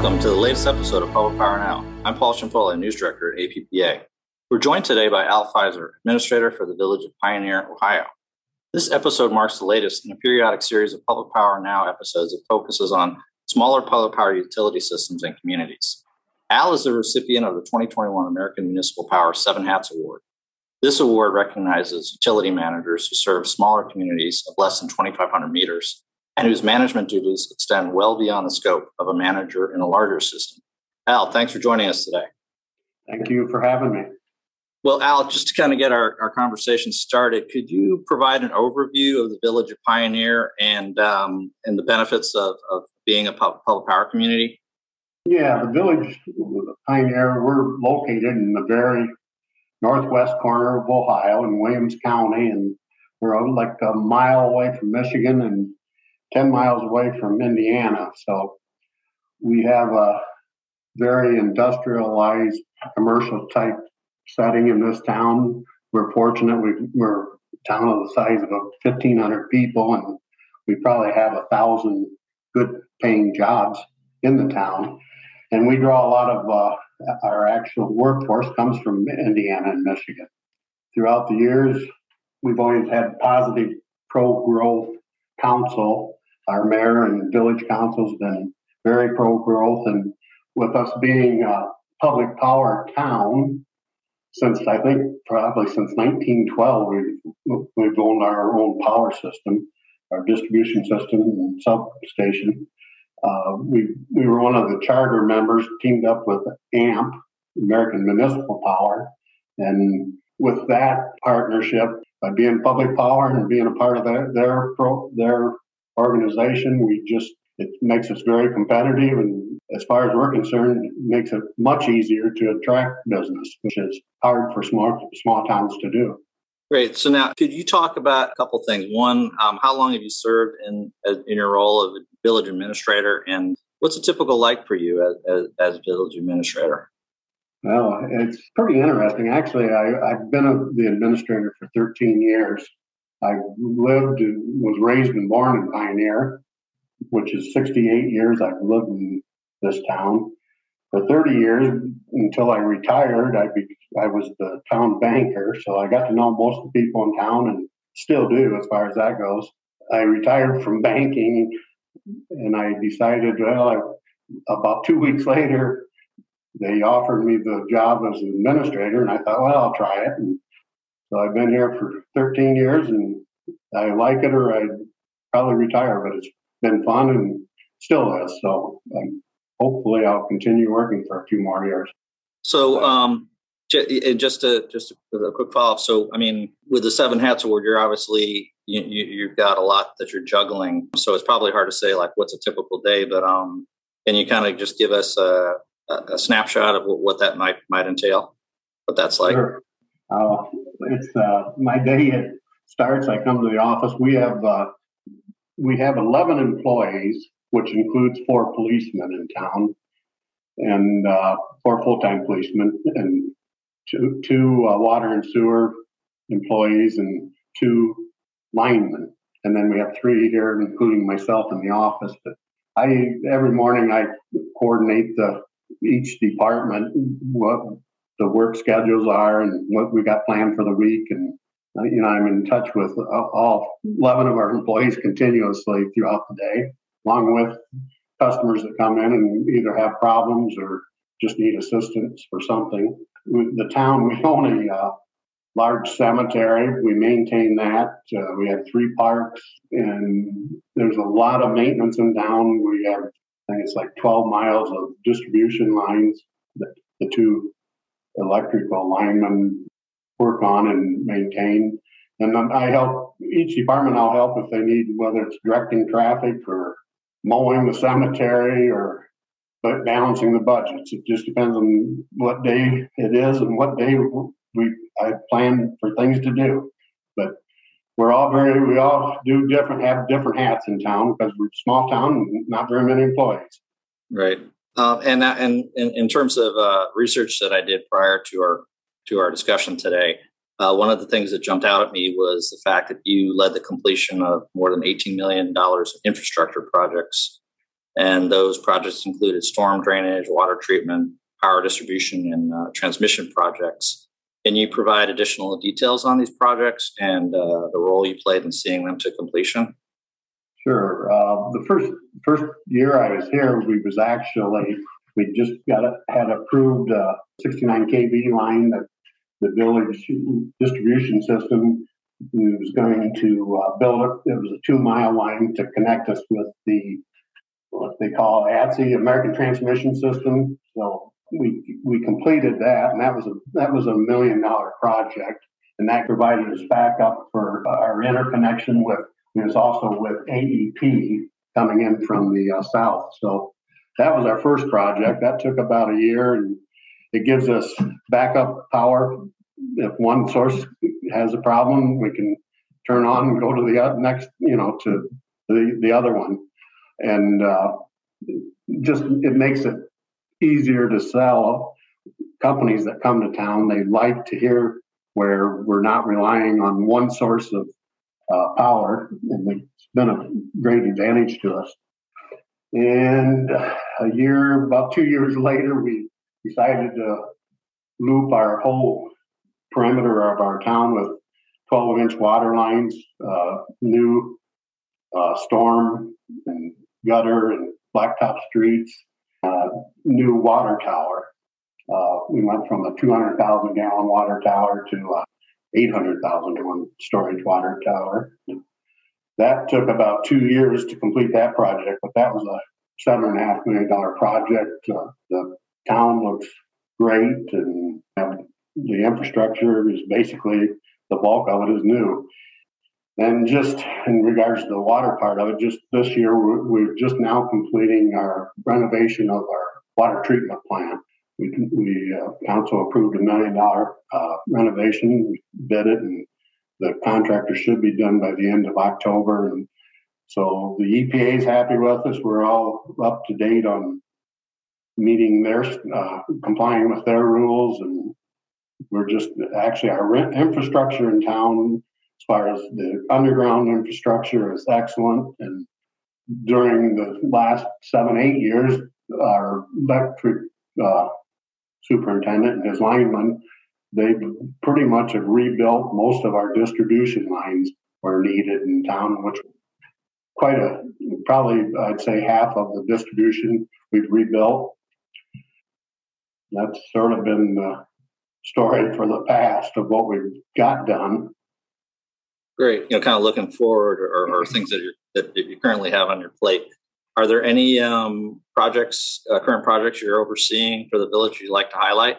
Welcome to the latest episode of Public Power Now. I'm Paul Ciampoli, News Director at APPA. We're joined today by Al Fizer, Administrator for the Village of Pioneer, Ohio. This episode marks the latest in a periodic series of Public Power Now episodes that focuses on smaller public power utility systems and communities. Al is the recipient of the 2021 American Municipal Power Seven Hats Award. This award recognizes utility managers who serve smaller communities of less than 2,500 meters and whose management duties extend well beyond the scope of a manager in a larger system. Al, thanks for joining us today. Thank you for having me. Well, Al, just to kind of get our, our conversation started, could you provide an overview of the Village of Pioneer and um, and the benefits of, of being a public power community? Yeah, the Village of Pioneer, we're located in the very northwest corner of Ohio in Williams County, and we're like a mile away from Michigan and 10 miles away from Indiana. So we have a very industrialized commercial type setting in this town. We're fortunate we, we're a town of the size of 1,500 people, and we probably have a thousand good paying jobs in the town. And we draw a lot of uh, our actual workforce comes from Indiana and Michigan. Throughout the years, we've always had positive pro growth council. Our mayor and village council has been very pro growth, and with us being a public power town, since I think probably since 1912, we've, we've owned our own power system, our distribution system and substation. Uh, we, we were one of the charter members teamed up with AMP, American Municipal Power. And with that partnership, by being public power and being a part of their, their, pro, their organization, we just it makes us very competitive and as far as we're concerned it makes it much easier to attract business which is hard for small small towns to do. Great. So now could you talk about a couple things? One um, how long have you served in in your role of village administrator and what's a typical like for you as, as, as village administrator? Well it's pretty interesting. Actually I, i've been a, the administrator for 13 years I lived, and was raised and born in Pioneer, which is 68 years I've lived in this town. For 30 years until I retired, I, be, I was the town banker, so I got to know most of the people in town and still do as far as that goes. I retired from banking and I decided, well, I, about two weeks later, they offered me the job as an administrator, and I thought, well, I'll try it. And so I've been here for 13 years, and I like it, or I'd probably retire. But it's been fun and still is. So um, hopefully, I'll continue working for a few more years. So, um, just a just a quick follow up. So, I mean, with the Seven Hats Award, you're obviously you, you, have got a lot that you're juggling. So it's probably hard to say like what's a typical day. But um, can you kind of just give us a, a, snapshot of what, what, that might might entail? What that's like? Sure. Uh, it's uh, my day. It starts. I come to the office. We have uh, we have 11 employees, which includes four policemen in town and uh, four full-time policemen and two, two uh, water and sewer employees and two linemen. And then we have three here, including myself in the office. But I every morning I coordinate the each department what the work schedules are and what we got planned for the week and uh, you know, I'm in touch with all 11 of our employees continuously throughout the day, along with customers that come in and either have problems or just need assistance for something. The town, we own a uh, large cemetery. We maintain that. Uh, we have three parks, and there's a lot of maintenance in town. We have, I think it's like 12 miles of distribution lines the two electrical linemen work on and maintain. And then I help each department. I'll help if they need, whether it's directing traffic or mowing the cemetery or but balancing the budgets. It just depends on what day it is and what day we I plan for things to do. But we're all very we all do different have different hats in town because we're a small town and not very many employees. Right. Um, and, and, and in terms of uh, research that I did prior to our to our discussion today. Uh, one of the things that jumped out at me was the fact that you led the completion of more than $18 million of infrastructure projects And those projects included storm drainage, water treatment, power distribution, and uh, transmission projects. Can you provide additional details on these projects and uh, the role you played in seeing them to completion? Sure. Uh, the first first year I was here, we was actually we just got a, had approved a 69 kV line that the village distribution system was going to uh, build. It, it was a two mile line to connect us with the what they call ATSI, American Transmission System. So we we completed that, and that was a that was a million dollar project, and that provided us backup for our interconnection with. It was also with AEP coming in from the uh, south. So that was our first project. That took about a year, and it gives us backup power. If one source has a problem, we can turn on and go to the next, you know, to the the other one, and uh, just it makes it easier to sell. Companies that come to town, they like to hear where we're not relying on one source of uh, power, and it's been a great advantage to us. And a year, about two years later, we decided to loop our whole perimeter of our town with 12 inch water lines, uh, new uh, storm and gutter and blacktop streets, uh, new water tower. Uh, we went from a 200,000 gallon water tower to a 800,000 gallon storage water tower. That took about two years to complete that project, but that was a seven and a half million dollar project. Uh, the town looks great, and the infrastructure is basically the bulk of it is new. And just in regards to the water part of it, just this year we're, we're just now completing our renovation of our water treatment plant. We, we uh, council approved a million dollar uh, renovation. We bid it, and the contractor should be done by the end of October. And so the EPA is happy with us. We're all up to date on meeting their, uh, complying with their rules. And we're just actually our infrastructure in town, as far as the underground infrastructure, is excellent. And during the last seven, eight years, our electric uh, superintendent and his linemen, they pretty much have rebuilt most of our distribution lines where needed in town, which quite a probably I'd say half of the distribution we've rebuilt. That's sort of been the story for the past of what we've got done. Great. You know, kind of looking forward or, or things that, you that, you currently have on your plate. Are there any um, projects, uh, current projects you're overseeing for the village you'd like to highlight?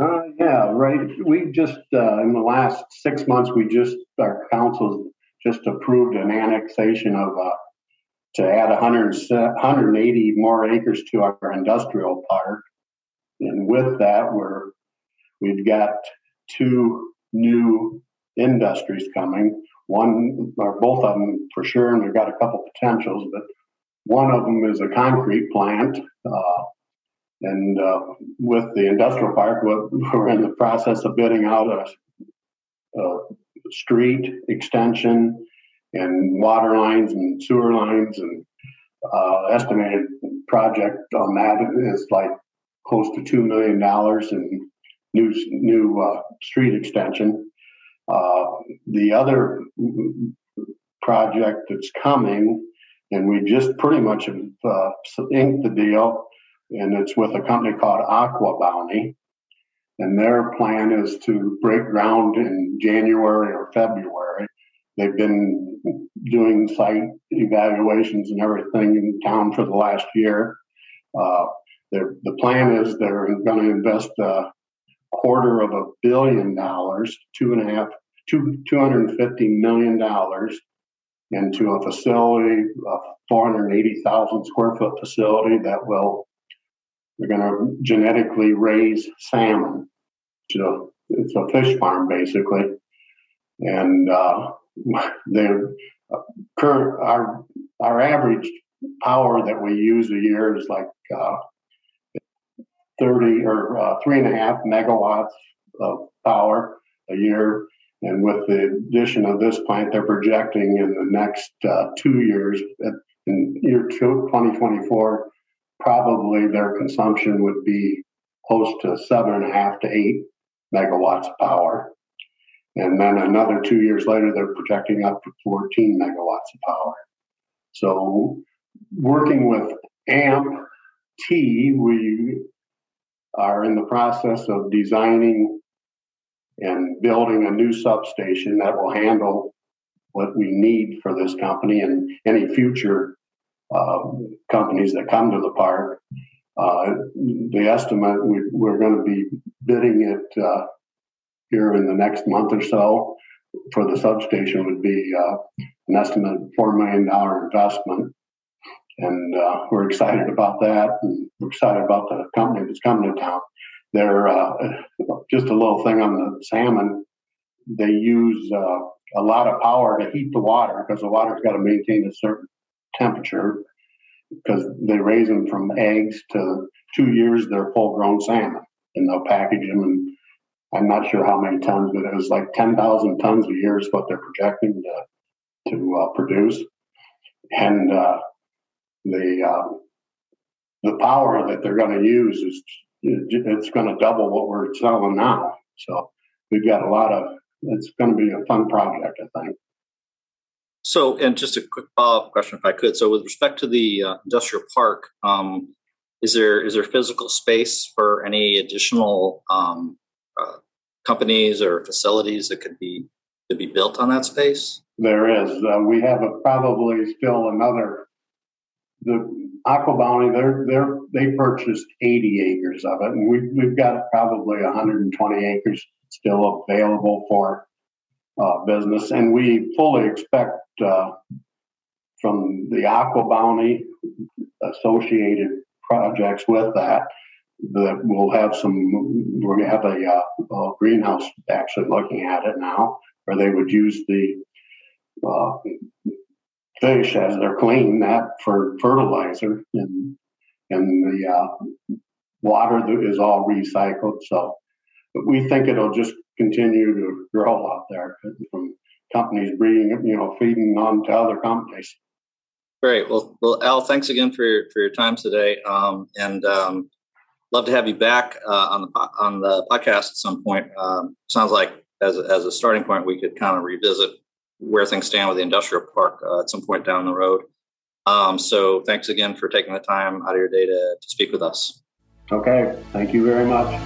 Uh, yeah, right. We just, uh, in the last six months, we just, our council just approved an annexation of uh, to add 100, 180 more acres to our industrial park. And with that, we're we've got two new industries coming. One or both of them for sure, and we've got a couple potentials. But one of them is a concrete plant, uh, and uh, with the industrial park, we're in the process of bidding out a, a street extension and water lines and sewer lines and uh, estimated project on that is like close to two million dollars in new new uh, street extension. Uh, the other project that's coming, and we just pretty much have uh, inked the deal, and it's with a company called AquaBounty. And their plan is to break ground in January or February. They've been doing site evaluations and everything in town for the last year. Uh, the plan is they're going to invest a quarter of a billion dollars, two and a half, two, $250 million into a facility, a 480,000 square foot facility that will they're going to genetically raise salmon. So it's a fish farm basically, and uh, uh, current our our average power that we use a year is like uh, 30 or uh, three and a half megawatts of power a year. And with the addition of this plant, they're projecting in the next uh, two years in year two, 2024, probably their consumption would be close to seven and a half to eight megawatts of power. And then another two years later, they're projecting up to 14 megawatts of power. So, working with AMP T, we are in the process of designing and building a new substation that will handle what we need for this company and any future uh, companies that come to the park. Uh, the estimate we, are going to be bidding it uh, here in the next month or so for the substation would be uh, an estimated four million dollar investment, and uh, we're excited about that. And we're excited about the company that's coming to town. They're uh, just a little thing on the salmon. They use uh, a lot of power to heat the water because the water's got to maintain a certain temperature because they raise them from eggs to two years they're full grown salmon and they'll package them and I'm not sure how many tons, but it was like 10,000 tons a year is what they're projecting to, to uh, produce. And uh, the uh, the power that they're going to use is it's going to double what we're selling now. So we've got a lot of. It's going to be a fun project, I think. So, and just a quick follow up question, if I could. So, with respect to the uh, industrial park, um, is there is there physical space for any additional um, uh, companies or facilities that could be could be built on that space? There is. Uh, we have a, probably still another. The AquaBounty, they're, they're, they purchased 80 acres of it, and we, we've got probably 120 acres still available for uh, business. And we fully expect uh, from the AquaBounty associated projects with that that we'll have some, we're going to have a, uh, a, greenhouse actually looking at it now, where they would use the uh, fish as they're cleaning that for fertilizer, and and the uh, water is all recycled. So we think it'll just continue to grow out there from companies breeding, you know, feeding on to other companies. Great. Well, well, Al, thanks again for your, for your time today. Um, and um, love to have you back uh, on the on the podcast at some point. Um, sounds like as as a starting point, we could kind of revisit where things stand with the industrial park uh, at some point down the road. Um, so, thanks again for taking the time out of your day to, to speak with us. Okay, thank you very much.